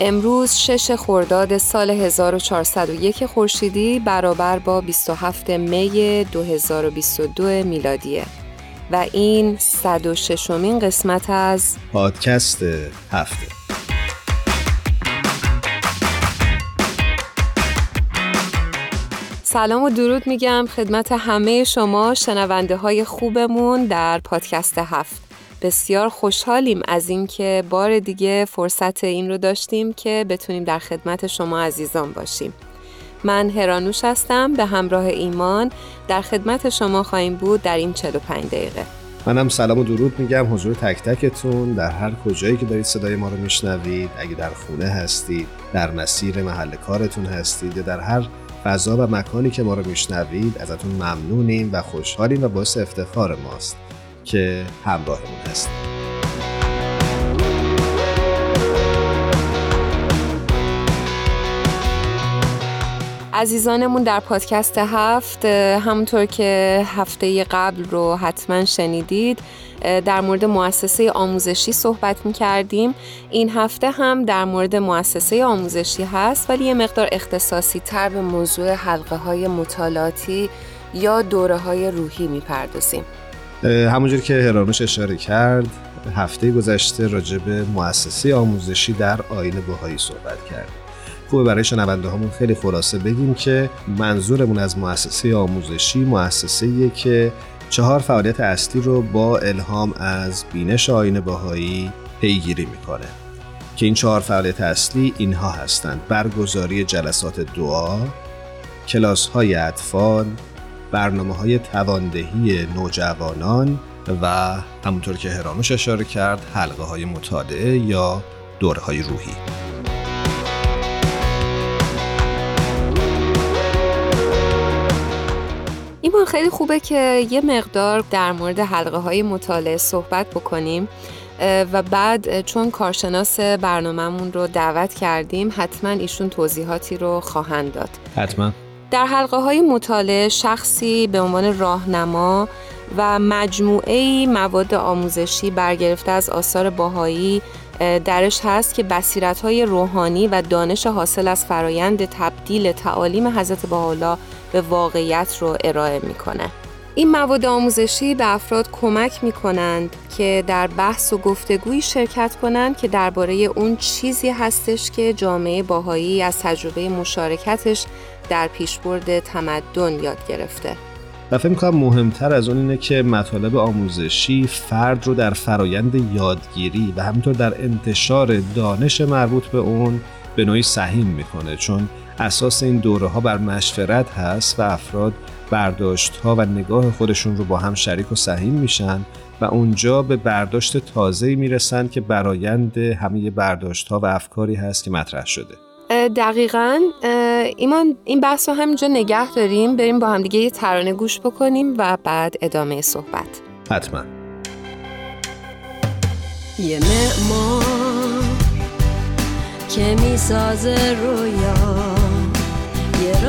امروز 6 خرداد سال 1401 خورشیدی برابر با 27 می 2022 میلادیه. و این 106 مین قسمت از پادکست هفته. سلام و درود میگم خدمت همه شما شنونده های خوبمون در پادکست هفت. بسیار خوشحالیم از اینکه بار دیگه فرصت این رو داشتیم که بتونیم در خدمت شما عزیزان باشیم. من هرانوش هستم به همراه ایمان در خدمت شما خواهیم بود در این 45 دقیقه. منم سلام و درود میگم حضور تک تکتون در هر کجایی که دارید صدای ما رو میشنوید اگه در خونه هستید در مسیر محل کارتون هستید یا در هر فضا و مکانی که ما رو میشنوید ازتون ممنونیم و خوشحالیم و باعث افتخار ماست که همراهمون هست. عزیزانمون در پادکست هفت همونطور که هفته قبل رو حتما شنیدید در مورد مؤسسه آموزشی صحبت می کردیم این هفته هم در مورد مؤسسه آموزشی هست ولی یه مقدار اختصاصی تر به موضوع حلقه های مطالعاتی یا دوره های روحی می پردازیم همونجور که هرانوش اشاره کرد هفته گذشته راجع به مؤسسه آموزشی در آین بهایی صحبت کرد خوبه برای شنونده هامون خیلی خلاصه بگیم که منظورمون از مؤسسه آموزشی مؤسسه که چهار فعالیت اصلی رو با الهام از بینش آین بهایی پیگیری می‌کنه. که این چهار فعالیت اصلی اینها هستند. برگزاری جلسات دعا کلاس های اطفال برنامه های تواندهی نوجوانان و همونطور که هرانوش اشاره کرد حلقه های مطالعه یا دوره های روحی. این خیلی خوبه که یه مقدار در مورد حلقه های مطالعه صحبت بکنیم. و بعد چون کارشناس برنامهمون رو دعوت کردیم حتما ایشون توضیحاتی رو خواهند داد. حتما. در حلقه های مطالعه شخصی به عنوان راهنما و مجموعه مواد آموزشی برگرفته از آثار باهایی درش هست که بصیرت های روحانی و دانش حاصل از فرایند تبدیل تعالیم حضرت بهاءالله به واقعیت رو ارائه می‌کنه. این مواد آموزشی به افراد کمک می کنند که در بحث و گفتگوی شرکت کنند که درباره اون چیزی هستش که جامعه باهایی از تجربه مشارکتش در پیشبرد تمدن یاد گرفته. و فکر می‌کنم مهمتر از اون اینه که مطالب آموزشی فرد رو در فرایند یادگیری و همینطور در انتشار دانش مربوط به اون به نوعی سهیم می‌کنه چون اساس این دوره ها بر مشورت هست و افراد برداشت ها و نگاه خودشون رو با هم شریک و سهیم میشن و اونجا به برداشت تازه می‌رسن که برایند همه برداشت ها و افکاری هست که مطرح شده دقیقا ایمان این بحث رو همینجا نگه داریم بریم با هم دیگه یه ترانه گوش بکنیم و بعد ادامه صحبت. حتما. یه معمار که می‌سازه رویا یه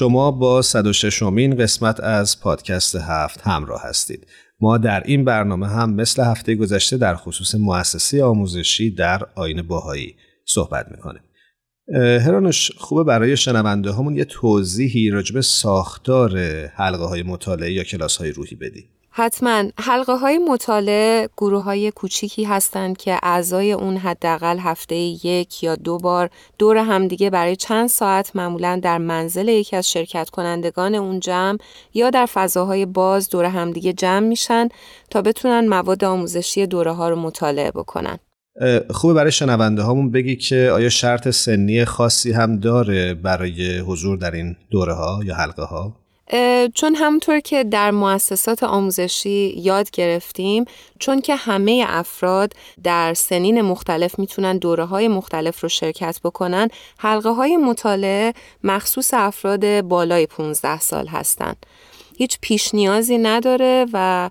شما با 106 امین قسمت از پادکست هفت همراه هستید. ما در این برنامه هم مثل هفته گذشته در خصوص مؤسسه آموزشی در آین باهایی صحبت می‌کنیم. هرانوش خوبه برای شنونده همون یه توضیحی راجب ساختار حلقه های مطالعه یا کلاس های روحی بدی. حتما حلقه های مطالعه گروه های کوچیکی هستند که اعضای اون حداقل هفته یک یا دو بار دور همدیگه برای چند ساعت معمولا در منزل یکی از شرکت کنندگان اون جمع یا در فضاهای باز دور همدیگه جمع میشن تا بتونن مواد آموزشی دوره ها رو مطالعه بکنن. خوبه برای شنونده هامون بگی که آیا شرط سنی خاصی هم داره برای حضور در این دوره ها یا حلقه ها؟ چون همونطور که در مؤسسات آموزشی یاد گرفتیم چون که همه افراد در سنین مختلف می‌تونن دوره های مختلف رو شرکت بکنن حلقه های مطالعه مخصوص افراد بالای 15 سال هستند. هیچ پیش نیازی نداره و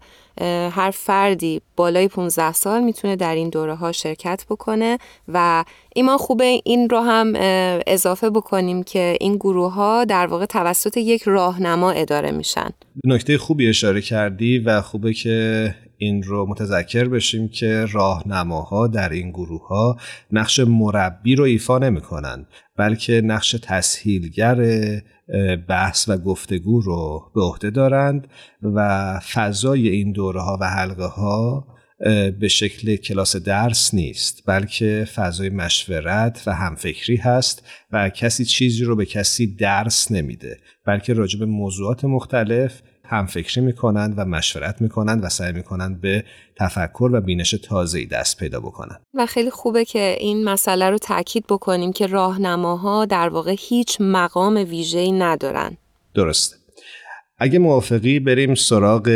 هر فردی بالای 15 سال می‌تونه در این دوره ها شرکت بکنه و ایمان خوبه این رو هم اضافه بکنیم که این گروه ها در واقع توسط یک راهنما اداره میشن. نکته خوبی اشاره کردی و خوبه که این رو متذکر بشیم که راهنماها در این گروه ها نقش مربی رو ایفا نمی کنند بلکه نقش تسهیلگر بحث و گفتگو رو به عهده دارند و فضای این دوره ها و حلقه ها به شکل کلاس درس نیست بلکه فضای مشورت و همفکری هست و کسی چیزی رو به کسی درس نمیده بلکه راجع به موضوعات مختلف همفکری می‌کنند و مشورت می‌کنند و سعی می‌کنند به تفکر و بینش تازه‌ای دست پیدا بکنند. و خیلی خوبه که این مسئله رو تاکید بکنیم که راهنماها در واقع هیچ مقام ویژه‌ای ندارن. درسته. اگه موافقی بریم سراغ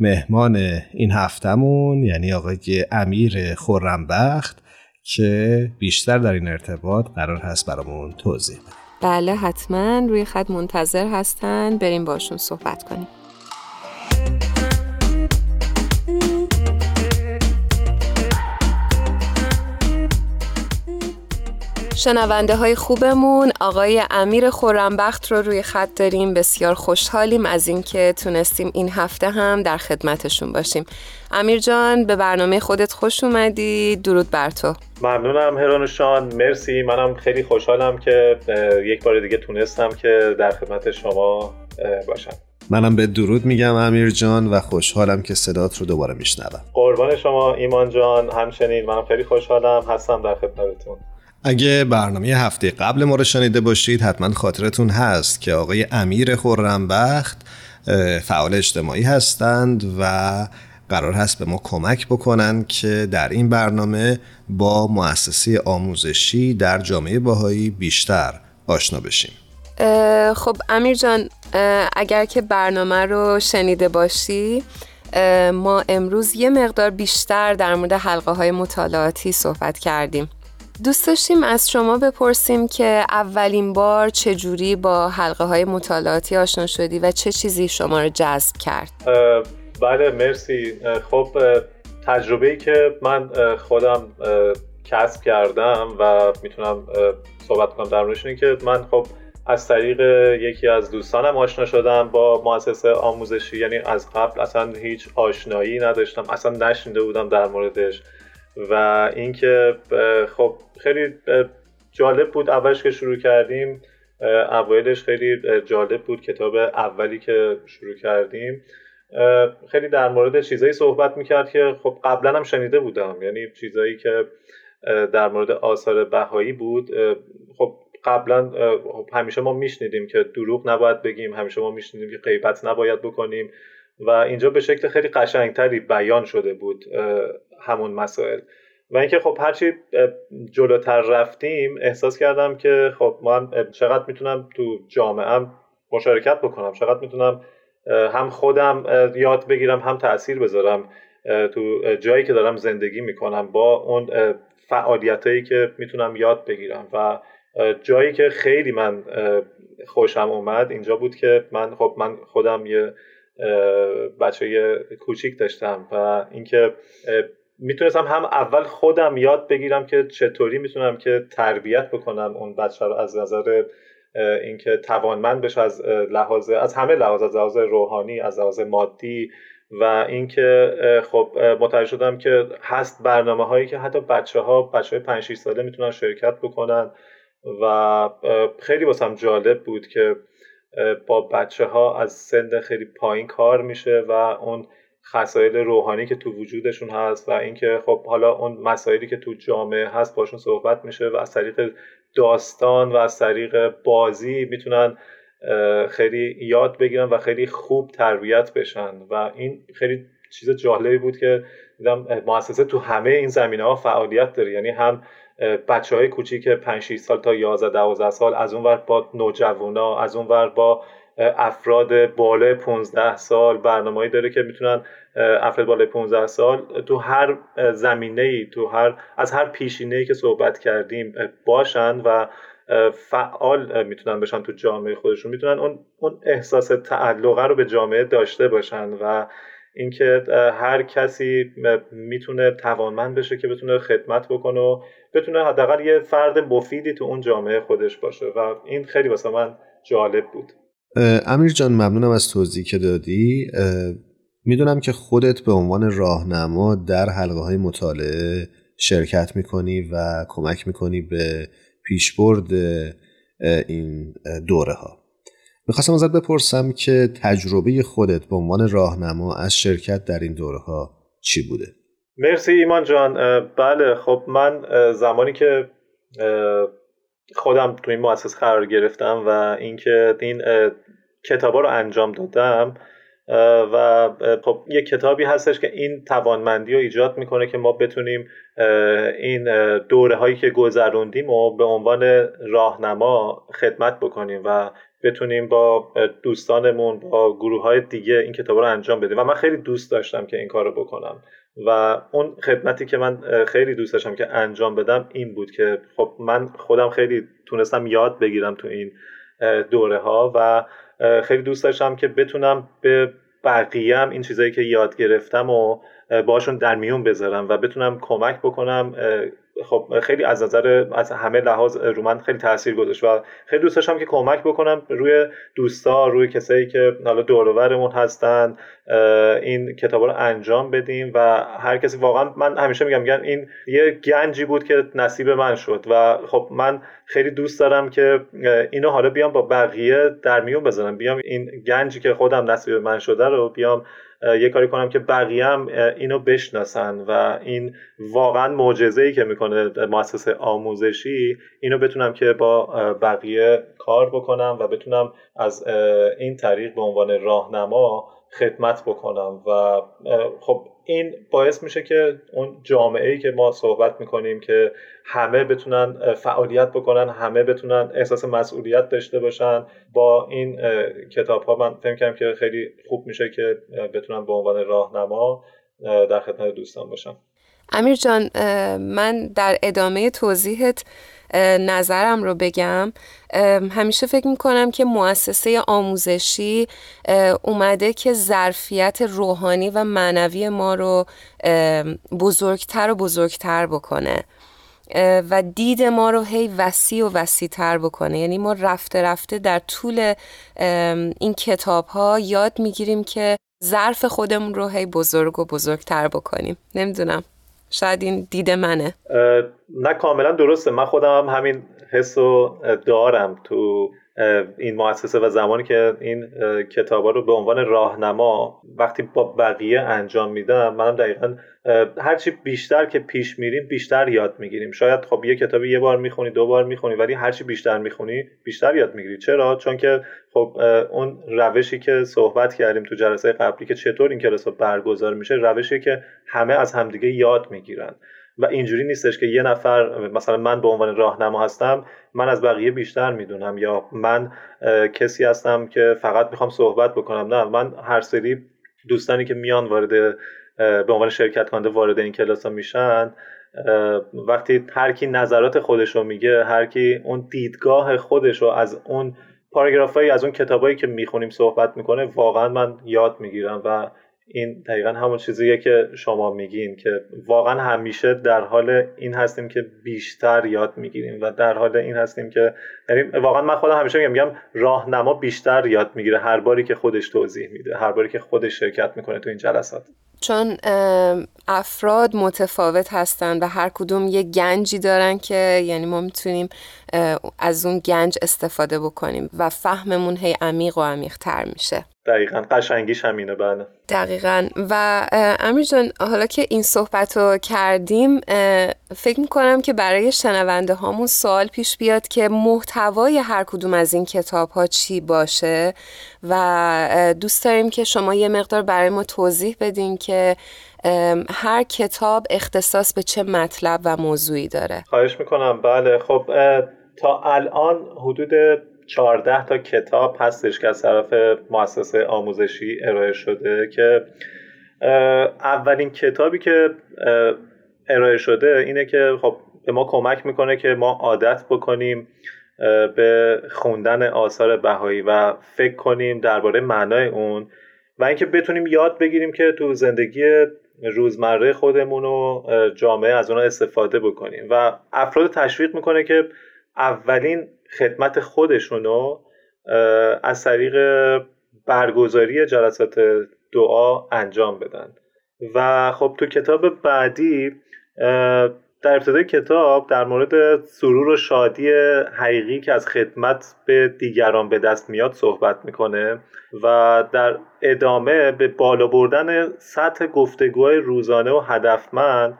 مهمان این هفتمون یعنی آقای امیر خورنبخت که بیشتر در این ارتباط قرار هست برامون توضیح بده. بله حتما. روی خط منتظر هستن. بریم باشون صحبت کنیم. شنونده های خوبمون. آقای امیر خورنبخت رو روی خط داریم. بسیار خوشحالیم از اینکه تونستیم این هفته هم در خدمتشون باشیم. امیر جان به برنامه خودت خوش اومدی. درود بر تو. ممنونم هرانوشان مرسی. منم خیلی خوشحالم که یک بار دیگه تونستم که در خدمت شما باشم. منم به درود میگم امیر جان و خوشحالم که صدات رو دوباره میشنوم. قربان شما ایمان جان. همچنین منم خیلی خوشحالم. هستم در خدمتتون. اگه برنامه هفته قبل ما رو شنیده باشید حتما خاطرتون هست که آقای امیر خورنبخت فعال اجتماعی هستند و قرار هست به ما کمک بکنن که در این برنامه با مؤسسه آموزشی در جامعه باهایی بیشتر آشنا بشیم. خب امیر جان اگر که برنامه رو شنیده باشی ما امروز یه مقدار بیشتر در مورد حلقه های مطالعاتی صحبت کردیم. دوست داشتیم از شما بپرسیم که اولین بار چجوری با حلقه های مطالعاتی آشنا شدی و چه چیزی شما رو جذب کرد؟ بله مرسی. خب تجربه ای که من خودم کسب کردم و می‌تونم صحبت کنم در موردش که من خب از طریق یکی از دوستانم آشنا شدم با مؤسسه آموزشی. یعنی از قبل اصلا هیچ آشنایی نداشتم اصلا نشنیده بودم در موردش. و اینکه خب خیلی جالب بود اولش که شروع کردیم. اوایلش خیلی جالب بود کتاب اولی که شروع کردیم. خیلی در مورد چیزایی صحبت می‌کرد که خب قبلا هم شنیده بودم. یعنی چیزایی که در مورد آثار بهایی بود. خب قبلا خب همیشه ما میشنیدیم که دروغ نباید بگیم همیشه ما میشنیدیم که غیبت نباید بکنیم. و اینجا به شکل خیلی قشنگتری بیان شده بود همون مسائل. و اینکه خب هرچی جلوتر رفتیم احساس کردم که خب من چقدر می‌تونم تو جامعه مشارکت بکنم چقدر می‌تونم هم خودم یاد بگیرم هم تاثیر بذارم تو جایی که دارم زندگی می‌کنم با اون فعالیت هایی که می‌تونم یاد بگیرم. و جایی که خیلی من خوشم اومد اینجا بود که من خب من خودم یه بچه کوچیک داشتم و اینکه می‌تونستم هم اول خودم یاد بگیرم که چطوری می‌تونم که تربیت بکنم اون بچه رو از نظر اینکه توانمند بشه از لحاظ از همه لحاظ از لحاظ روحانی از لحاظ مادی و اینکه خب متوجه شدم که هست برنامه هایی که حتی بچه ها بچه های 5 6 ساله می‌تونن شرکت بکنن و خیلی واسم جالب بود که با بچه ها از سن خیلی پایین کار میشه و اون خصایل روحانی که تو وجودشون هست و اینکه خب حالا اون مسائلی که تو جامعه هست باشون صحبت میشه و از طریق داستان و از طریق بازی می‌تونن خیلی یاد بگیرن و خیلی خوب تربیت بشن. و این خیلی چیز جالبی بود که دیدم مؤسسه تو همه این زمینه ها فعالیت داره. یعنی هم بچه های کوچیک 5 6 سال تا 11 12 سال از اون ور با نوجوانا از اون ور با افراد بالای 15 سال برنامه‌ای داره که می‌تونن افراد بالای 15 سال تو هر زمینه ای تو هر از هر پیشینه ای که صحبت کردیم باشن و فعال می‌تونن بشن تو جامعه خودشون. می‌تونن اون اون احساس تعلقه رو به جامعه داشته باشن و اینکه هر کسی می‌تونه توانمند بشه که بتونه خدمت بکنه و بتونه حداقل یه فرد مفیدی تو اون جامعه خودش باشه و این خیلی واسه من جالب بود. امیر جان ممنونم از توضیحی که دادی. می‌دونم که خودت به عنوان راهنما در حلقه های مطالعه شرکت می‌کنی و کمک می‌کنی به پیشبرد این دوره ها می‌خواستم ازت بپرسم که تجربه خودت به عنوان راهنما از شرکت در این دوره چی بوده؟ مرسی ایمان جان. بله خب من زمانی که خودم تو این مؤسسه قرار گرفتم و اینکه این کتابا رو انجام دادم و خب یه کتابی هستش که این توانمندی رو ایجاد می‌کنه که ما بتونیم این دوره هایی که گذروندیم و به عنوان راهنما خدمت بکنیم و بتونیم با دوستانمون با گروه های دیگه این کتاب رو انجام بدیم. و من خیلی دوست داشتم که این کار رو بکنم. و اون خدمتی که من خیلی دوست داشتم که انجام بدم این بود که خب من خودم خیلی تونستم یاد بگیرم تو این دوره ها و خیلی دوست داشتم که بتونم به بقیه هم این چیزایی که یاد گرفتم و باشون در میون بذارم و بتونم کمک بکنم خب خیلی از نظر از همه لحاظ رو من خیلی تاثیر گذاشت و خیلی دوست داشتم که کمک بکنم روی دوستا روی کسایی که حالا دورورمون هستن این کتاب رو انجام بدیم و هر کسی واقعا من همیشه میگم میگن این یه گنجی بود که نصیب من شد و خب من خیلی دوست دارم که اینو حالا بیام با بقیه در میون بذارم. بیام این گنجی که خودم نصیب من شده رو بیام یه کاری کنم که بقیه هم اینو بشناسن و این واقعا معجزه ای که می‌کنه مؤسسه آموزشی اینو بتونم که با بقیه کار بکنم و بتونم از این طریق به عنوان راهنما خدمت بکنم و خب این باعث میشه که اون جامعه ای که ما صحبت می‌کنیم که همه بتونن فعالیت بکنن همه بتونن احساس مسئولیت داشته باشن با این کتاب ها من فکر کنم که خیلی خوب میشه که بتونن به عنوان راهنما در خدمت دوستان باشم. امیر جان من در ادامه توضیحت نظرم رو بگم. همیشه فکر می‌کنم که مؤسسه آموزشی اومده که ظرفیت روحانی و معنوی ما رو بزرگتر و بزرگتر بکنه. و دید ما رو هی وسیع و وسیع تر بکنه. یعنی ما رفته رفته در طول این کتاب ها یاد می‌گیریم که ظرف خودمون رو هی بزرگ و بزرگتر بکنیم. نمی‌دونم. شاید این دید منه. نه کاملا درسته. من خودم هم همین حس رو دارم تو این مؤسسه و زمانی که این کتابا رو به عنوان راهنما وقتی با بقیه انجام میدم منم دقیقا هرچی بیشتر که پیش میریم بیشتر یاد می‌گیریم. شاید خب یه کتابی یه بار می‌خونی دو بار می‌خونی ولی هرچی بیشتر می‌خونی بیشتر یاد می‌گیری. چرا؟ چون که خب اون روشی که صحبت کردیم تو جلسه قبلی که چطور این کلاس برگزار میشه روشی که همه از همدیگه یاد می‌گیرن. و اینجوری نیستش که یه نفر مثلا من به عنوان راهنما هستم من از بقیه بیشتر می‌دونم یا من کسی هستم که فقط می‌خوام صحبت بکنم. نه من هر سری دوستانی که میان وارد به عنوان شرکت کننده وارد این کلاس ها میشن وقتی هر کی نظرات خودش رو میگه هر کی اون دیدگاه خودش رو از اون پاراگرافایی از اون کتابایی که می‌خونیم صحبت می‌کنه واقعا من یاد می‌گیرم و این دقیقا همون چیزیه که شما میگین که واقعا همیشه در حال این هستیم که بیشتر یاد می‌گیریم و در حال این هستیم که یعنی واقعا من خودم همیشه میگم میگم راهنما بیشتر یاد می‌گیره هر باری که خودش توضیح میده هر باری که خودش شرکت می‌کنه تو این جلسات. چون افراد متفاوت هستند و هر کدوم یه گنجی دارن که یعنی ما می‌تونیم از اون گنج استفاده بکنیم و فهممون هی عمیق و عمیق تر میشه. دقیقا قشنگیش همینه بله. دقیقا. و امیر جان حالا که این صحبت رو کردیم فکر می‌کنم که برای شنونده هامون سوال پیش بیاد که محتوای هر کدوم از این کتاب ها چی باشه و دوست داریم که شما یه مقدار برای ما توضیح بدین که هر کتاب اختصاص به چه مطلب و موضوعی داره. خواهش می‌کنم. بله خب تا الان حدود 14 تا کتاب هستش که از طرف مؤسسه آموزشی ارائه شده که اولین کتابی که ارائه شده اینه که خب به ما کمک می‌کنه که ما عادت بکنیم به خوندن آثار بهایی و فکر کنیم درباره معنای اون و اینکه بتونیم یاد بگیریم که تو زندگی روزمره خودمون و جامعه از اونها استفاده بکنیم و افراد تشویق می‌کنه که اولین خدمت خودشونو از طریق برگزاری جلسات دعا انجام بدن. و خب تو کتاب بعدی در ابتدای کتاب در مورد سرور و شادی حقیقی که از خدمت به دیگران به دست میاد صحبت می‌کنه و در ادامه به بالا بردن سطح گفتگوهای روزانه و هدفمند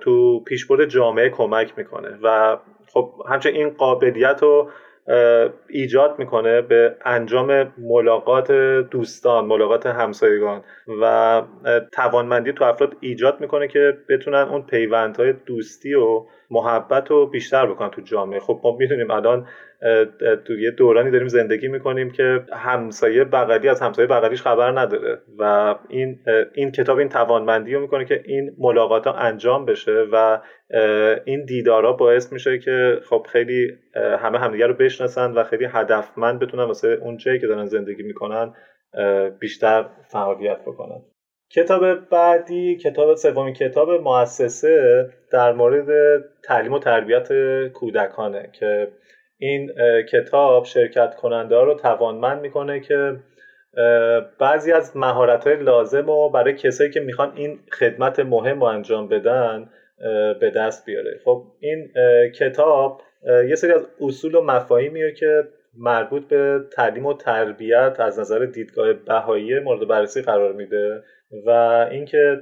تو پیشبرد جامعه کمک می‌کنه و خب همچنین این قابلیت رو ایجاد می‌کنه به انجام ملاقات دوستان ملاقات همسایگان و توانمندی تو افراد ایجاد می‌کنه که بتونن اون پیوندهای دوستی و محبت رو بیشتر بکنن تو جامعه. خب ما می‌دونیم الان تو یه دورانی داریم زندگی می‌کنیم که همسایه بغلی از همسایه بغلیش خبر نداره و این این کتاب این توانمندی رو می‌کنه که این ملاقات ها انجام بشه و این دیدارا باعث میشه که خب خیلی همه همدیگه رو بشناسن و خیلی هدفمند بتونن واسه اون جایی که دارن زندگی می‌کنن بیشتر فعالیت بکنن. کتاب بعدی کتاب سومین کتاب مؤسسه در مورد تعلیم و تربیت کودکانه که این کتاب شرکت کننده رو توانمند می‌کنه که بعضی از مهارت های لازم و برای کسایی که می‌خوان این خدمت مهم رو انجام بدن به دست بیاره. خب این کتاب یه سری از اصول و مفاهیمیه که مربوط به تعلیم و تربیت از نظر دیدگاه بهایی مورد بررسی قرار میده. و اینکه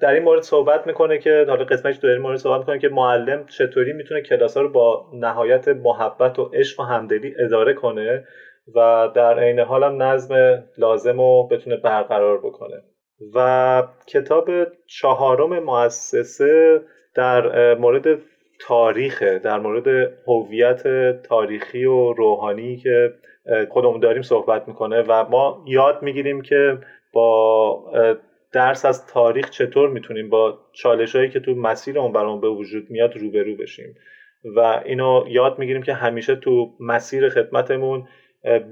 در این مورد صحبت می‌کنه که حالا قسمتش در این مورد صحبت می‌کنه که معلم چطوری می‌تونه کلاس ها رو با نهایت محبت و عشق و همدلی اداره کنه و در عین حال هم نظم لازم رو بتونه برقرار بکنه. و کتاب چهارم مؤسسه در مورد تاریخ در مورد هویت تاریخی و روحانی که خودمون داریم صحبت می‌کنه و ما یاد می‌گیریم که با درس از تاریخ چطور می‌تونیم با چالش هایی که تو مسیر اون برام به وجود میاد روبرو بشیم. و اینو یاد می‌گیریم که همیشه تو مسیر خدمتمون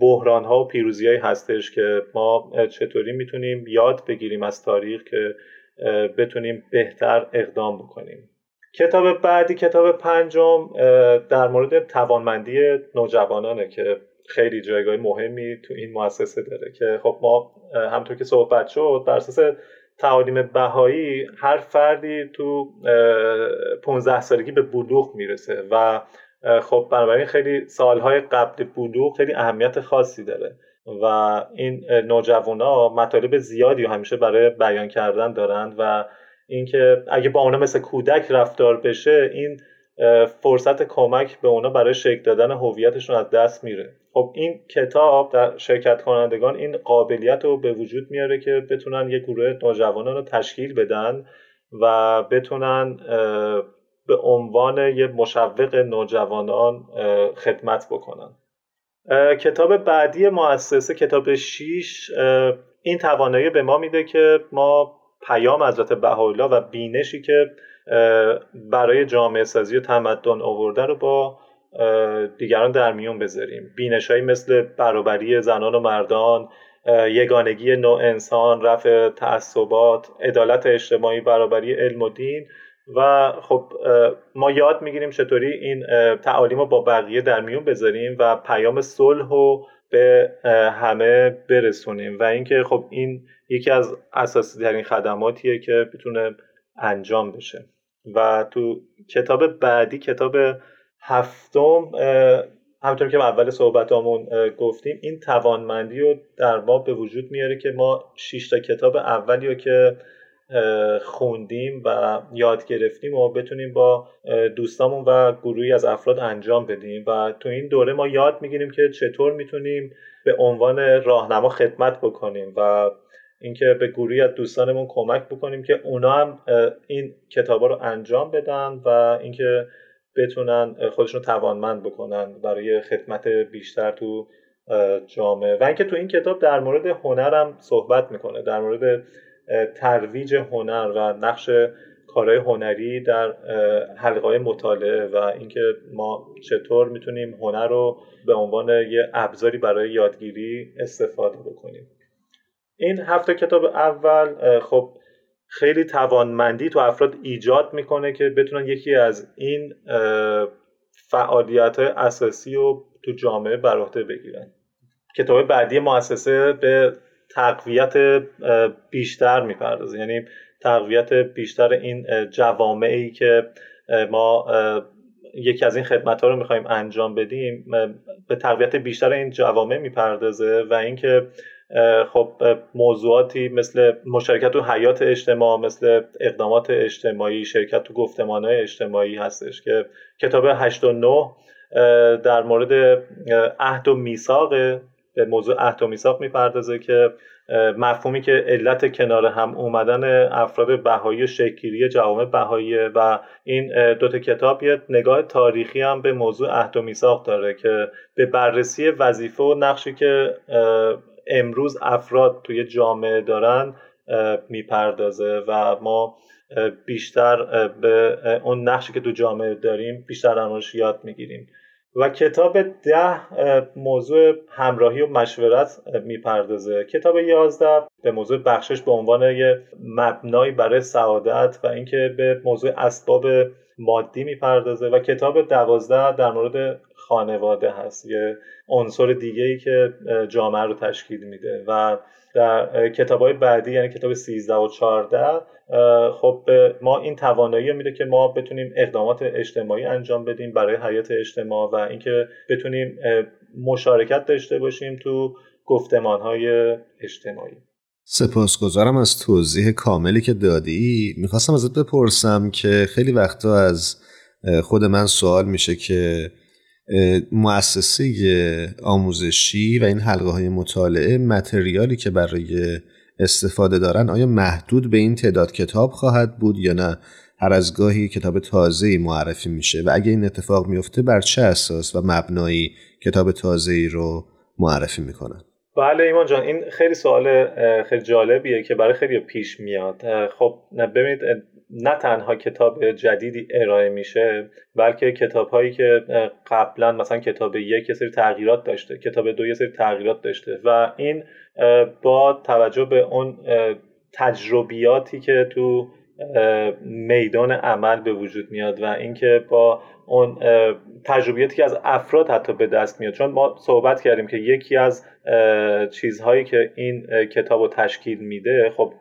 بحران ها و پیروزی هایی هستش که ما چطوری می‌تونیم یاد بگیریم از تاریخ که بتونیم بهتر اقدام بکنیم. کتاب بعدی کتاب پنجم در مورد توانمندی نوجوانانه که خیلی جایگاه مهمی تو این مؤسسه داره که خب ما همطور که صحبت شد بر اساس تعالیم بهایی هر فردی تو 15 سالگی به بلوغ می‌رسه و خب بنابراین خیلی سالهای قبل بلوغ خیلی اهمیت خاصی داره و این نوجوانا مطالب زیادی همیشه برای بیان کردن دارند و اینکه اگه با اونا مثل کودک رفتار بشه این فرصت کمک به اونا برای شکل دادن هویتشون از دست میره. خب این کتاب در شرکت کنندگان این قابلیت رو به وجود میاره که بتونن یه گروه نوجوانان رو تشکیل بدن و بتونن به عنوان یه مشوق نوجوانان خدمت بکنن. کتاب بعدی مؤسسه کتاب 6 این توانایی به ما میده که ما پیام حضرت بهاءالله و بینشی که برای جامعه سازی و تمدن آورده رو با دیگران در میون بذاریم. بینش مثل برابری زنان و مردان یگانگی نوع انسان رفع تعصبات عدالت اجتماعی برابری علم و دین. و خب ما یاد می‌گیریم چطوری این تعالیم رو با بقیه در میون بذاریم و پیام صلح رو به همه برسونیم. و اینکه خب این یکی از اساسی ترین خدماتیه که بتونه انجام بشه. و تو کتاب بعدی کتاب هفتم همونطور که اول صحبتامون گفتیم این توانمندی رو در ما به وجود میاره که ما شش تا کتاب اولی رو که خوندیم و یاد گرفتیم و بتونیم با دوستامون و گروهی از افراد انجام بدیم و تو این دوره ما یاد می‌گیریم که چطور می‌تونیم به عنوان راهنما خدمت بکنیم و اینکه به گروهی از دوستانمون کمک بکنیم که اونا هم این کتابا رو انجام بدن و اینکه بتونن خودشون توانمند بکنن برای خدمت بیشتر تو جامعه. و اینکه تو این کتاب در مورد هنرم صحبت می‌کنه در مورد ترویج هنر و نقش کارهای هنری در حلقه مطالعه و اینکه ما چطور می‌تونیم هنر رو به عنوان یه ابزاری برای یادگیری استفاده بکنیم. این هفته کتاب اول خب خیلی توانمندی تو افراد ایجاد می‌کنه که بتونن یکی از این فعالیت های اساسی رو تو جامعه بر عهده بگیرن. کتاب بعدی مؤسسه به تقویت بیشتر می‌پردازه. یعنی تقویت بیشتر این جوامعی که ما یکی از این خدمت ها رو می‌خوایم انجام بدیم به تقویت بیشتر این جوامع می‌پردازه و اینکه خب موضوعاتی مثل مشارکت تو حیات اجتماع مثل اقدامات اجتماعی شرکت تو گفتمان اجتماعی هستش که کتاب 8 و 9 در مورد عهد و میثاق به موضوع عهد و میثاق می‌پردازه که مفهومی که علت کنار هم اومدن افراد بهایی و شکلی جوامع بهایی و این دوتا کتاب یه نگاه تاریخی هم به موضوع عهد و میثاق داره که به بررسی وظیفه و نقشی که امروز افراد توی جامعه دارن می‌پردازه و ما بیشتر به اون نقشی که تو جامعه داریم بیشتر در یاد می‌گیریم. و کتاب ده موضوع همراهی و مشورت می‌پردازه. کتاب یازده به موضوع بخشش به عنوان یه مبنایی برای سعادت و اینکه به موضوع اسباب مادی می‌پردازه. و کتاب دوازده در مورد خانواده هست یه عنصر دیگه ای که جامعه رو تشکیل میده. و در کتاب بعدی یعنی کتاب 13 و 14 خب ما این توانایی میده که ما بتونیم اقدامات اجتماعی انجام بدیم برای حیات اجتماع و اینکه بتونیم مشارکت داشته باشیم تو گفتمان اجتماعی. سپاسگزارم از توضیح کاملی که دادی. می‌خواستم ازت بپرسم که خیلی وقتا از خود من سوال میشه که مؤسسه آموزشی و این حلقه های مطالعه متریالی که برای استفاده دارن آیا محدود به این تعداد کتاب خواهد بود یا نه؟ هر از گاهی کتاب تازه معرفی میشه و اگه این اتفاق میفته بر چه اساس و مبنایی کتاب تازه رو معرفی می‌کنن؟ بله ایمان جان این خیلی سوال خیلی جالبیه که برای خیلی پیش میاد. خب ببینید نه تنها کتاب جدیدی ارائه میشه بلکه کتاب هایی که قبلا مثلا کتاب یک یه سری تغییرات داشته کتاب دو یه سری تغییرات داشته و این با توجه به اون تجربیاتی که تو میدان عمل به وجود میاد و اینکه با اون تجربیاتی که از افراد حتی به دست میاد. چون ما صحبت کردیم که یکی از چیزهایی که این کتاب رو تشکیل میده خب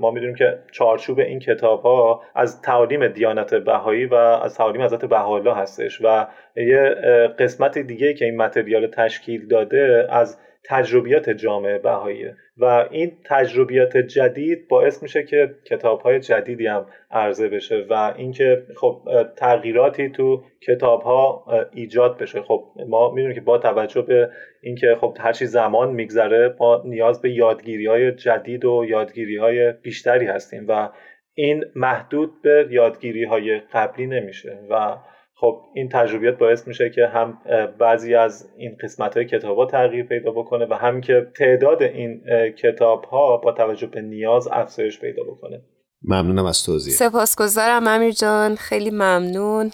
ما می‌دونیم که چارچوب این کتاب ها از تعالیم دیانت بهایی و از تعالیم حضرت بهاءالله هستش و یه قسمت دیگه که این متریال تشکیل داده از تجربیات جامعه بهاییه و این تجربیات جدید باعث میشه که کتاب های جدیدی هم عرضه بشه و اینکه خب تغییراتی تو کتاب ها ایجاد بشه. خب ما می‌دونیم که با توجه به اینکه خب هر چی زمان میگذره ما نیاز به یادگیری های جدید و یادگیری های بیشتری هستیم و این محدود به یادگیری های قبلی نمیشه. و خب این تجربیات باعث میشه که هم بعضی از این قسمت های کتاب ها تغییر پیدا بکنه و هم که تعداد این کتاب ها با توجه به نیاز افزایش پیدا بکنه. ممنونم از توضیح. سپاسگزارم امیر جان. خیلی ممنون.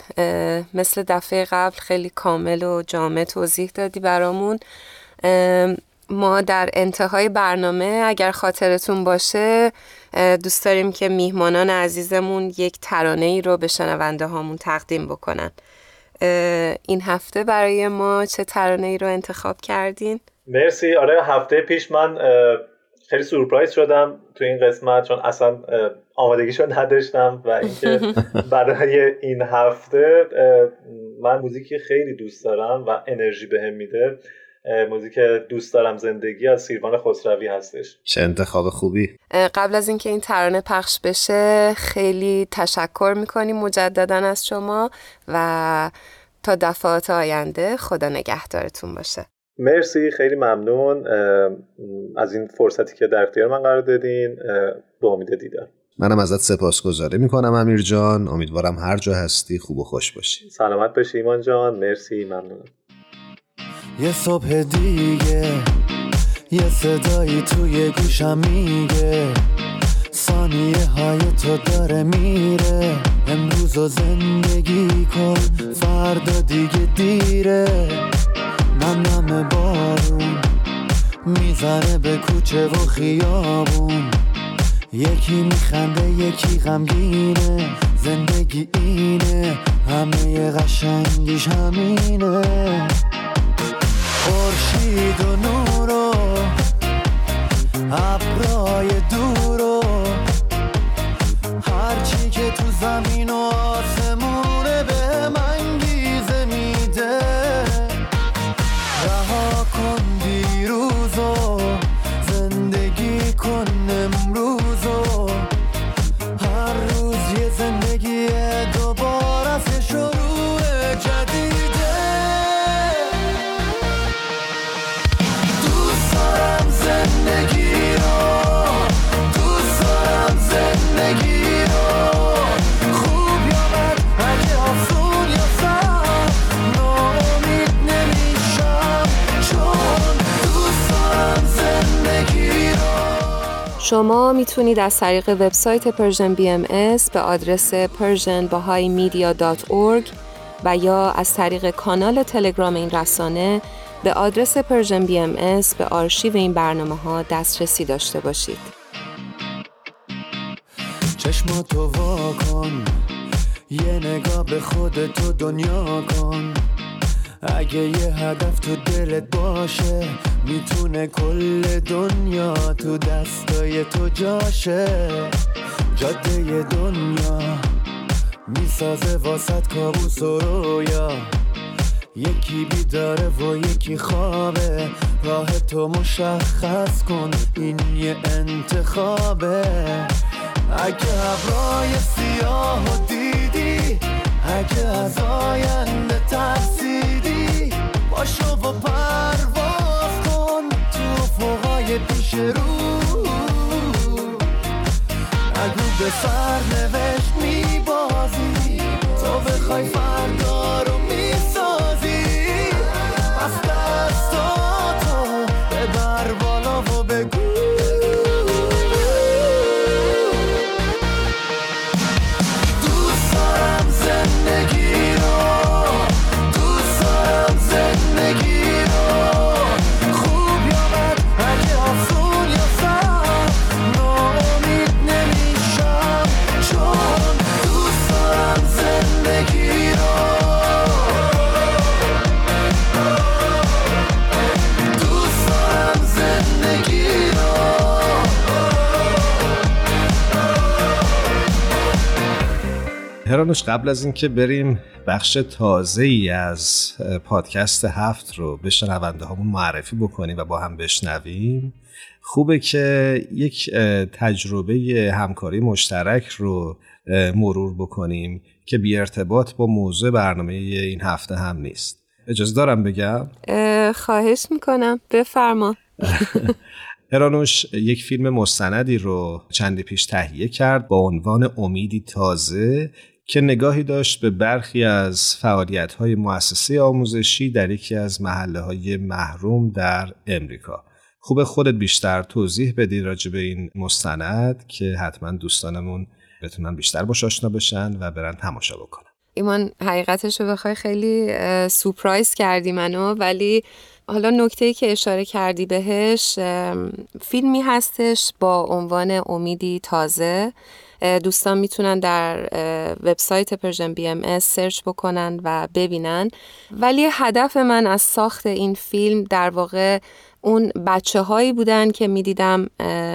مثل دفعه قبل خیلی کامل و جامع توضیح دادی برامون. ما در انتهای برنامه اگر خاطرتون باشه دوست داریم که میهمانان عزیزمون یک ترانه ای رو به شنونده هامون تقدیم بکنن. این هفته برای ما چه ترانه ای رو انتخاب کردین؟ مرسی. آره هفته پیش من خیلی سورپرایز شدم تو این قسمت چون اصلا آمادگیشو نداشتم و اینکه برای این هفته من موزیکی خیلی دوست دارم و انرژی بهم میده. موزیک دوست دارم زندگی از سیروان خسروی هستش. چه انتخاب خوبی. قبل از اینکه این ترانه پخش بشه خیلی تشکر می‌کنیم مجددا از شما و تا دفعات آینده خدا نگهدارتون باشه. مرسی خیلی ممنون. از این فرصتی که در اختیار من قرار دادین به امید دیدن منم ازت سپاسگزاری می‌کنم امیر جان. امیدوارم هر جا هستی خوب و خوش باشی. سلامت باشی ایمان جان. مرسی ممنونم. یه صبح دیگه یه صدایی توی گوشم میگه. ثانیه های تو داره میره امروز و زندگی کن فردا دیگه دیره. نم نم بارون می‌زنه به کوچه و خیابون. یکی میخنده یکی غمگینه زندگی اینه همه قشنگیش همینه. خورشید و نور و ابرای دور. شما می‌تونید از طریق وبسایت Persian BMS به آدرس persianbahaimedia.org و یا از طریق کانال تلگرام این رسانه به آدرس Persian BMS به آرشیو این برنامه ها دسترسی داشته باشید. چشماتو وا کن یه نگاه به خودتو دنیا کن اگه یه هدف تو دلت باشه می‌تونه کل دنیا تو دستای تو جاشه. جاده دنیا می‌سازه واسط کابوس و رویا. یکی بیداره و یکی خوابه راه تو مشخص کن این یه انتخابه. اگه ابرای سیاه و دیدی اگه از آینده ترسیدی باشو و پرواز کن تو فوقای پیش رو. اگه به سرنوشت هرانوش قبل از اینکه بریم بخش تازه ای از پادکست هفت رو به شنونده همون معرفی بکنیم و با هم بشنویم خوبه که یک تجربه همکاری مشترک رو مرور بکنیم که بی ارتباط با موضوع برنامه این هفته هم نیست. اجازه دارم بگم؟ خواهش می‌کنم. بفرما. هرانوش یک فیلم مستندی رو چندی پیش تهیه کرد با عنوان امیدی تازه که نگاهی داشت به برخی از فعالیت های مؤسسه آموزشی در یکی از محله های محروم در امریکا. خوب خودت بیشتر توضیح بدی راجع به این مستند که حتما دوستانمون بتونن بیشتر باش آشنا بشن و برن تماشا بکنن. ایمان حقیقتش رو بخوای خیلی سورپرایز کردی منو ولی حالا نکته که اشاره کردی بهش فیلمی هستش با عنوان امیدی تازه. دوستان می‌تونن در وبسایت Persian BMS search بکنن و ببینن. ولی هدف من از ساخت این فیلم در واقع اون بچه هایی بودن که می‌دیدم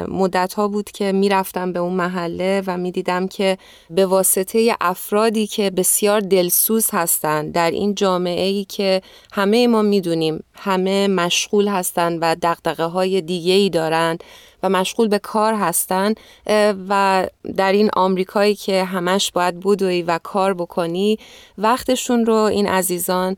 مدت ها بود که می‌رفتم به اون محله و می‌دیدم که به واسطه افرادی که بسیار دلسوز هستند در این جامعه ای که همه ما می‌دونیم همه مشغول هستند و دغدغه های دیگه ای دارن و مشغول به کار هستن و در این آمریکایی که همش باید بدوی و کار بکنی وقتشون رو این عزیزان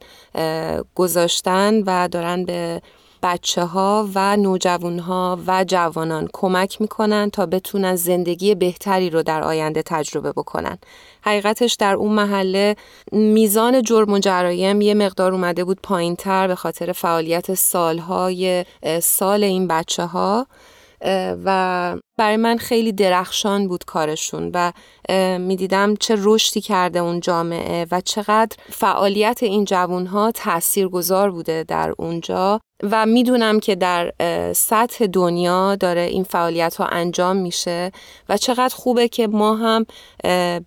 گذاشتن و دارن به بچه ها و نوجوان ها و جوانان کمک می‌کنن تا بتونن زندگی بهتری رو در آینده تجربه بکنن. حقیقتش در اون محله میزان جرم و جرایم یه مقدار اومده بود پایین تر به خاطر فعالیت سالهای سال این بچه ها و برای من خیلی درخشان بود کارشون و می‌دیدم چه رشدی کرده اون جامعه و چقدر فعالیت این جوون ها تأثیر گذار بوده در اونجا و می‌دونم که در سطح دنیا داره این فعالیت ها انجام میشه و چقدر خوبه که ما هم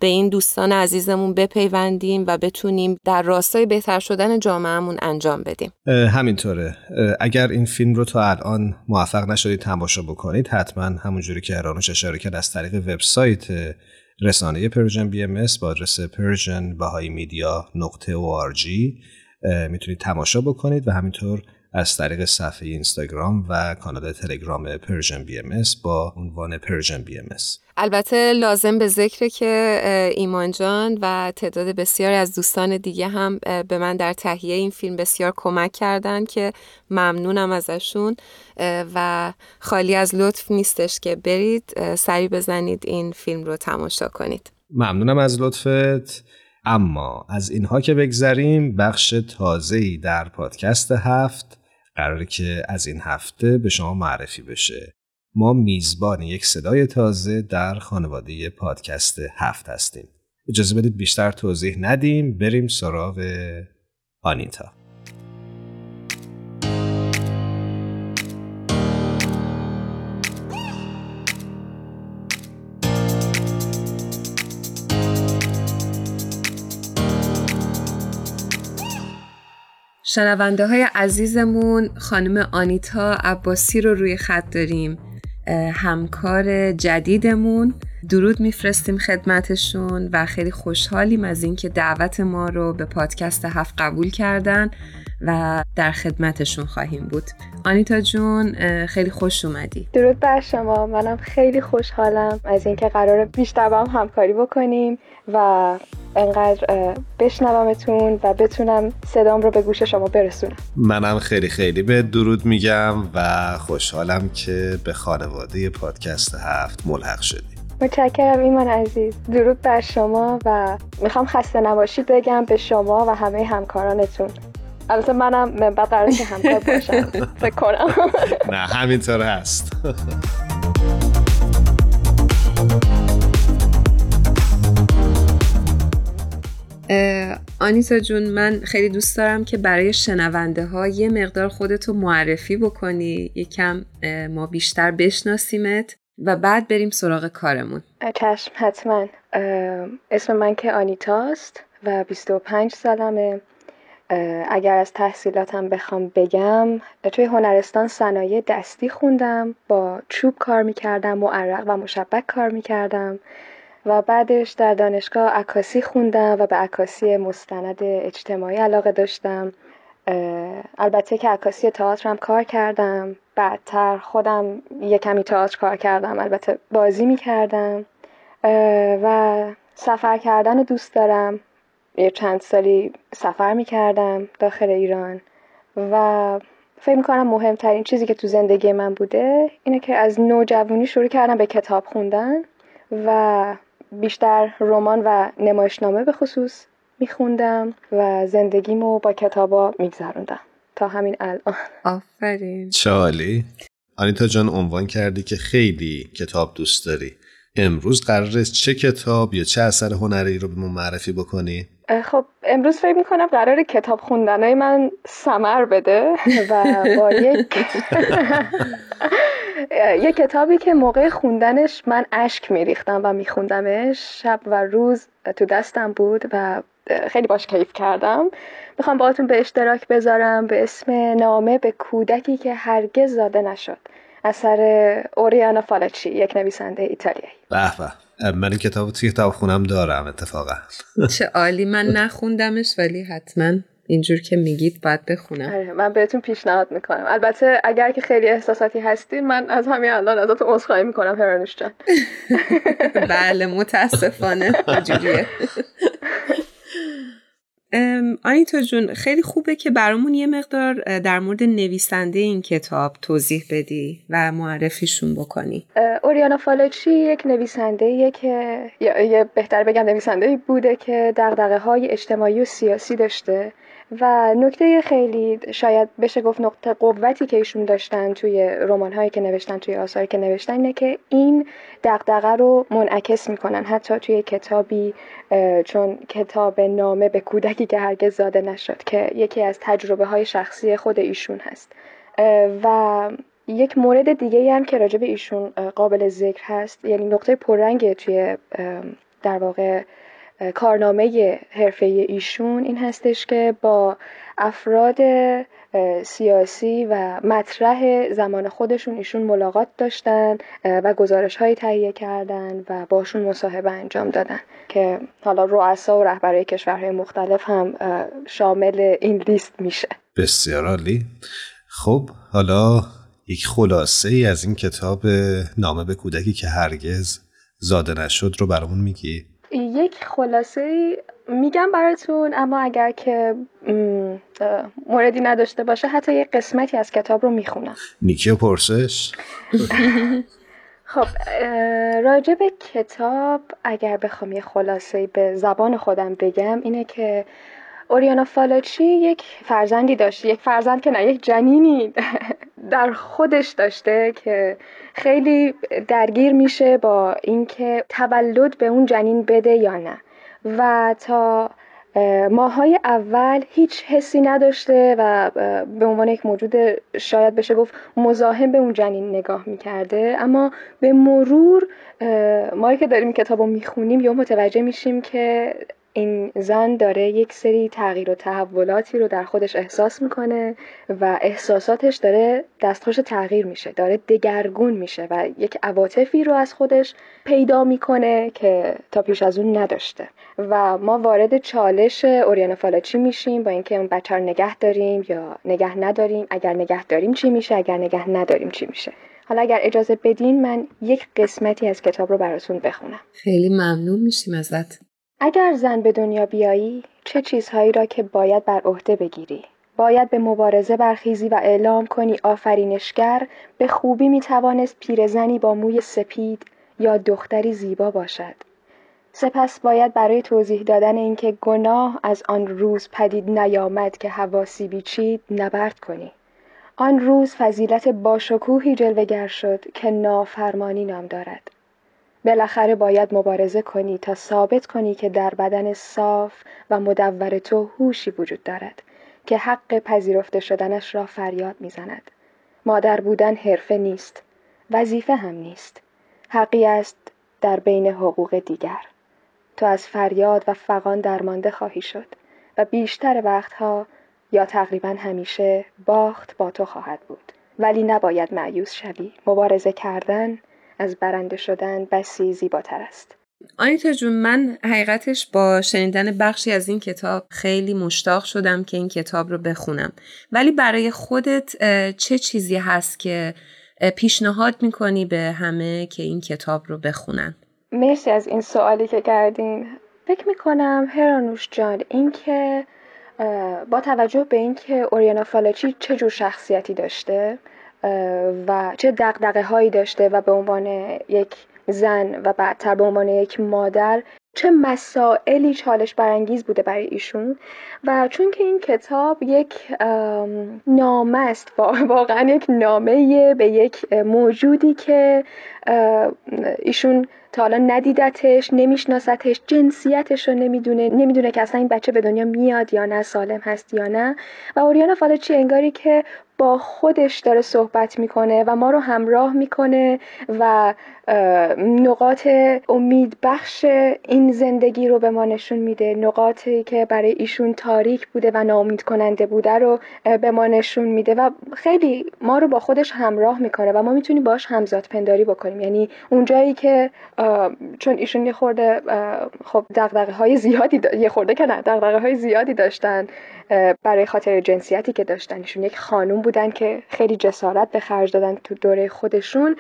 به این دوستان عزیزمون بپیوندیم و بتونیم در راستای بهتر شدن جامعهمون انجام بدیم. همینطوره. اگر این فیلم رو تا الان موفق نشدید تماشا بکنید حتما همونجوری که هرانوش اشاره کرد از طریق وبسایت رسانه Persian BMS با آدرس Persian Bahai Media نقطه می‌تونید تماشا بکنید و همینطور از طریق صفحه اینستاگرام و کانال تلگرام Persian BMS با عنوان Persian BMS البته لازم به ذکر که ایمان جان و تعداد بسیاری از دوستان دیگه هم به من در تهیه این فیلم بسیار کمک کردن که ممنونم ازشون و خالی از لطف نیستش که برید سری بزنید این فیلم رو تماشا کنید. ممنونم از لطفت. اما از اینها که بگذریم بخش تازه‌ای در پادکست هفت قراره که از این هفته به شما معرفی بشه. ما میزبان یک صدای تازه در خانواده پادکست هفت هستیم. اجازه بدید بیشتر توضیح ندیم بریم سراغ آنیتا. شنونده های عزیزمون خانم آنیتا عباسی رو روی خط داریم. همکار جدیدمون. درود میفرستیم خدمتشون و خیلی خوشحالیم از اینکه دعوت ما رو به پادکست هفت قبول کردن و در خدمتشون خواهیم بود. آنیتا جون خیلی خوش اومدی. درود بر شما. منم خیلی خوشحالم از اینکه قرار بیشتر با هم همکاری بکنیم و انقدر بشنومتون و بتونم صدام رو به گوش شما برسونم. منم خیلی خیلی به درود میگم و خوشحالم که به خانواده پادکست هفت ملحق شدی متشکرم ایمان عزیز. درود بر شما و می‌خوام خسته نباشید بگم به شما و همه همکارانتون. البته منم بعد قرار که همکار باشم. فکر کنم. نه همینطور هست. آنیتا جون من خیلی دوست دارم که برای شنونده ها یه مقدار خودتو معرفی بکنی یکم ما بیشتر بشناسیمت و بعد بریم سراغ کارمون. چشم حتما. اسم من که آنیتاست و 25 سالمه. اگر از تحصیلاتم بخوام بگم توی هنرستان صنایع دستی خوندم با چوب کار می‌کردم معرق و مشبک کار می‌کردم. و بعدش در دانشگاه عکاسی خوندم و به عکاسی مستند اجتماعی علاقه داشتم. البته که عکاسی تئاتر هم کار کردم. بعدتر خودم یه کمی تئاتر کار کردم البته بازی می‌کردم. و سفر کردن رو دوست دارم. یه چند سالی سفر می‌کردم داخل ایران. و فکر می‌کنم مهمترین چیزی که تو زندگی من بوده اینه که از نوجوانی شروع کردم به کتاب خوندن و بیشتر رمان و نمایشنامه به خصوص میخوندم و زندگیمو با کتابا میگذروندم. تا همین الان. آفرین. چالی. آنیتا جان عنوان کردی که خیلی کتاب دوست داری. امروز قراره چه کتاب یا چه اثر هنری رو به ما معرفی بکنی؟ خب امروز فکر می‌کنم قرار کتاب خوندنهای من سمر بده و با یک یه کتابی که موقع خوندنش من اشک میریختم و میخوندمش شب و روز تو دستم بود و خیلی باش کیف کردم می‌خوام باهاتون به اشتراک بذارم به اسم نامه به کودکی که هرگز زاده نشد اثر اوریانا فالاچی یک نویسنده ایتالیایی. به به من این کتاب توی کتاب خونم دارم اتفاقا. چه عالی من نخوندمش ولی حتما اینجور که میگید باید بخونم. آره من بهتون پیشنهاد می‌کنم. البته اگر که خیلی احساساتی هستین من از همین الان ازتون عذرخواهی می‌کنم هرانوش جان. بله متاسفانه. آنیتا جون خیلی خوبه که برامون یه مقدار در مورد نویسنده این کتاب توضیح بدی و معرفیشون بکنی. اوریانا فالچی یک نویسنده که یا بهتر بگم نویسنده بوده که دقدقه های اجتماعی و سیاسی داشته. و نکته خیلی شاید بشه گفت نقطه قوتی که ایشون داشتن توی رمان هایی که نوشتن توی آثاری که نوشتن اینه که این دقدقه رو منعکس می‌کنن. حتی توی کتابی چون کتاب نامه به کودکی که هرگز زاده نشد که یکی از تجربه های شخصی خود ایشون هست. و یک مورد دیگه هم که راجع به ایشون قابل ذکر هست یعنی نقطه پررنگ توی در واقع کارنامه حرفه ایشون این هستش که با افراد سیاسی و مطرح زمان خودشون ایشون ملاقات داشتن و گزارش های تهیه کردن و باشون مصاحبه انجام دادن که حالا رؤسا و رهبرهای کشورهای مختلف هم شامل این لیست میشه بسیار عالی خب حالا یک خلاصه ای از این کتاب نامه به کودکی که هرگز زاده نشد رو برامون میگی؟ یک خلاصه میگم براتون اما اگر که موردی نداشته باشه حتی یک قسمتی از کتاب رو می‌خونم. نیکی پرسش؟ خب راجع به کتاب اگر بخوام یه خلاصه به زبان خودم بگم اینه که اوریانا فالاچی یک فرزندی داشته یک فرزند که نه یک جنینی در خودش داشته که خیلی درگیر میشه با اینکه تولد به اون جنین بده یا نه. و تا ماهای اول هیچ حسی نداشته و به عنوان یک موجود شاید بشه گفت مزاحم به اون جنین نگاه می‌کرده. اما به مرور ما که داریم کتاب رو می‌خونیم یا متوجه میشیم که این زن داره یک سری تغییر و تحولاتی رو در خودش احساس می‌کنه و احساساتش داره دستخوش تغییر میشه داره دگرگون میشه و یک عواطفی رو از خودش پیدا می‌کنه که تا پیش از اون نداشته. و ما وارد چالش اوریانا فالاچی میشیم با اینکه اون بچه رو نگه داریم یا نگه نداریم اگر نگه داریم چی میشه اگر نگه نداریم چی میشه. حالا اگر اجازه بدین من یک قسمتی از کتاب رو براتون بخونم. خیلی ممنون میشیم ازت. اگر زن به دنیا بیایی چه چیزهایی را که باید بر عهده بگیری؟ باید به مبارزه برخیزی و اعلام کنی آفرینشگر به خوبی می‌توانست پیرزنی با موی سپید یا دختری زیبا باشد. سپس باید برای توضیح دادن اینکه گناه از آن روز پدید نیامد که حواسی بیچید نبرد کنی. آن روز فضیلت باشکوهی جلوگر شد که نافرمانی نام دارد. بالاخره باید مبارزه کنی تا ثابت کنی که در بدن صاف و مدور تو هوشی وجود دارد که حق پذیرفته شدنش را فریاد می‌زند. مادر بودن حرفه نیست وظیفه هم نیست. حقی است در بین حقوق دیگر. تو از فریاد و فقان درمانده خواهی شد و بیشتر وقتها یا تقریبا همیشه باخت با تو خواهد بود. ولی نباید معیوس شوی. مبارزه کردن از برنده شدن بسی زیباتر است. آنیتا جون من حقیقتش با شنیدن بخشی از این کتاب خیلی مشتاق شدم که این کتاب رو بخونم. ولی برای خودت چه چیزی هست که پیشنهاد می‌کنی به همه که این کتاب رو بخونن؟ مرسی از این سوالی که کردین. فکر می‌کنم هرانوش جان اینکه با توجه به اینکه اوریانا فالاچی چه جور شخصیتی داشته و چه دقدقه هایی داشته و به عنوان یک زن و بعدتر به عنوان یک مادر چه مسائلی چالش برانگیز بوده برای ایشون. و چون که این کتاب یک نامه است واقعا یک نامه به یک موجودی که ایشون تا حالا ندیدتش نمیشناستش جنسیتش رو نمی‌دونه نمی‌دونه که اصلا این بچه به دنیا میاد یا نه سالم هست یا نه. و اوریانا فالچی انگاری که با خودش داره صحبت می‌کنه و ما رو همراه می‌کنه و نقاط امید بخش این زندگی رو به ما نشون میده. نقاطی که برای ایشون تاریک بوده و ناامید کننده بوده رو به ما نشون میده. و خیلی ما رو با خودش همراه می‌کنه و ما می‌تونیم باش همزاد پنداری بکنیم. یعنی اونجایی که چون ایشون یه خورده خب دغدغه های زیادی یه خورده که نه دغدغه های زیادی داشتن برای خاطر جنسیتی که داشتن. ایشون یک خانوم بودن که خیلی جسارت به خرج دادن تو دوره خودشون.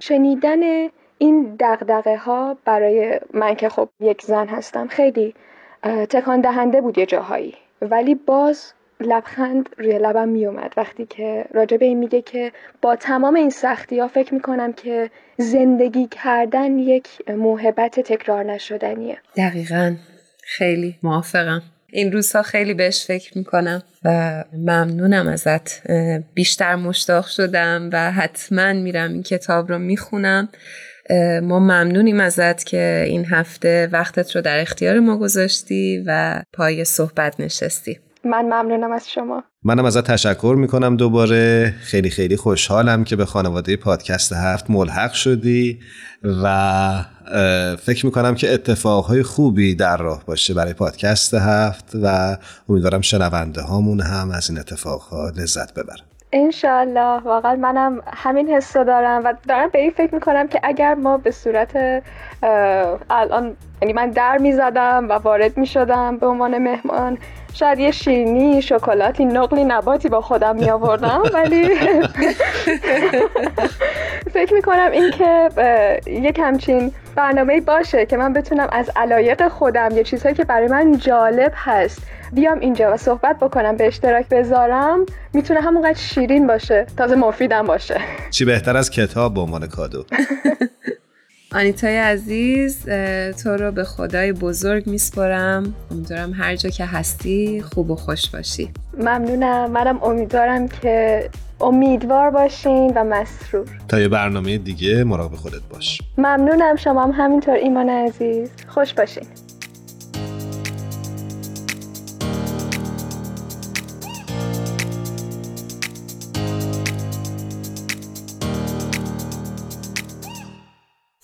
شنیدن این دغدغه ها برای من که خب یک زن هستم خیلی تکان دهنده بود یه جاهایی. ولی باز لبخند روی لبم میومد وقتی که راجع به این میگه که با تمام این سختی ها فکر می‌کنم که زندگی کردن یک موهبت تکرار نشدنیه. دقیقا. خیلی موافقم. این روزها خیلی بهش فکر می‌کنم و ممنونم ازت. بیشتر مشتاق شدم و حتما میرم این کتاب رو می‌خونم. ما ممنونیم ازت که این هفته وقتت رو در اختیار ما گذاشتی و پای صحبت نشستی. من ممنونم از شما. منم ازت تشکر می‌کنم دوباره. خیلی خیلی خوشحالم که به خانواده پادکست هفت ملحق شدی و فکر می‌کنم که اتفاقهای خوبی در راه باشه برای پادکست هفت و امیدوارم شنونده هامون هم از این اتفاقها لذت ببرن. انشالله واقعا منم همین حس دارم و دارم به این فکر می‌کنم که اگر ما به صورت الان یعنی من در می‌زدم و وارد می‌شدم به عنوان مهمان شاید یه شیرینی شکلاتی نقلی نباتی با خودم می آوردم ولی فکر می کنم این که یک همچین برنامه باشه که من بتونم از علایق خودم یه چیزهایی که برای من جالب هست بیام اینجا و صحبت بکنم به اشتراک بذارم می‌تونه همونقدر شیرین باشه تازه مفیدم باشه. چی بهتر از کتاب به عنوان کادو. آنیتای عزیز تو رو به خدای بزرگ میسپرم امیدوارم هر جا که هستی خوب و خوش باشی. ممنونم. منم امیدوارم که امیدوار باشین و مسرور. تا یه برنامه دیگه مراقب خودت باش. ممنونم. شما هم همینطور ایمان عزیز. خوش باشین.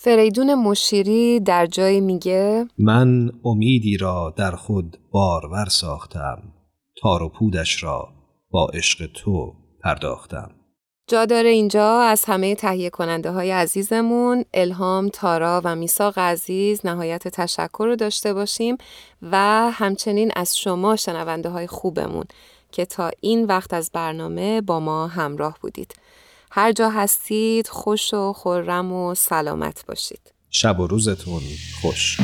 فریدون مشیری در جای میگه من امیدی را در خود بارور ساختم تار و پودش را با عشق تو پرداختم جا داره اینجا از همه تهیه کننده های عزیزمون الهام، تارا و میساق عزیز نهایت تشکر رو داشته باشیم و همچنین از شما شنونده های خوبمون که تا این وقت از برنامه با ما همراه بودید. هر جا هستید خوش و خورم و سلامت باشید. شب و روزتون خوش.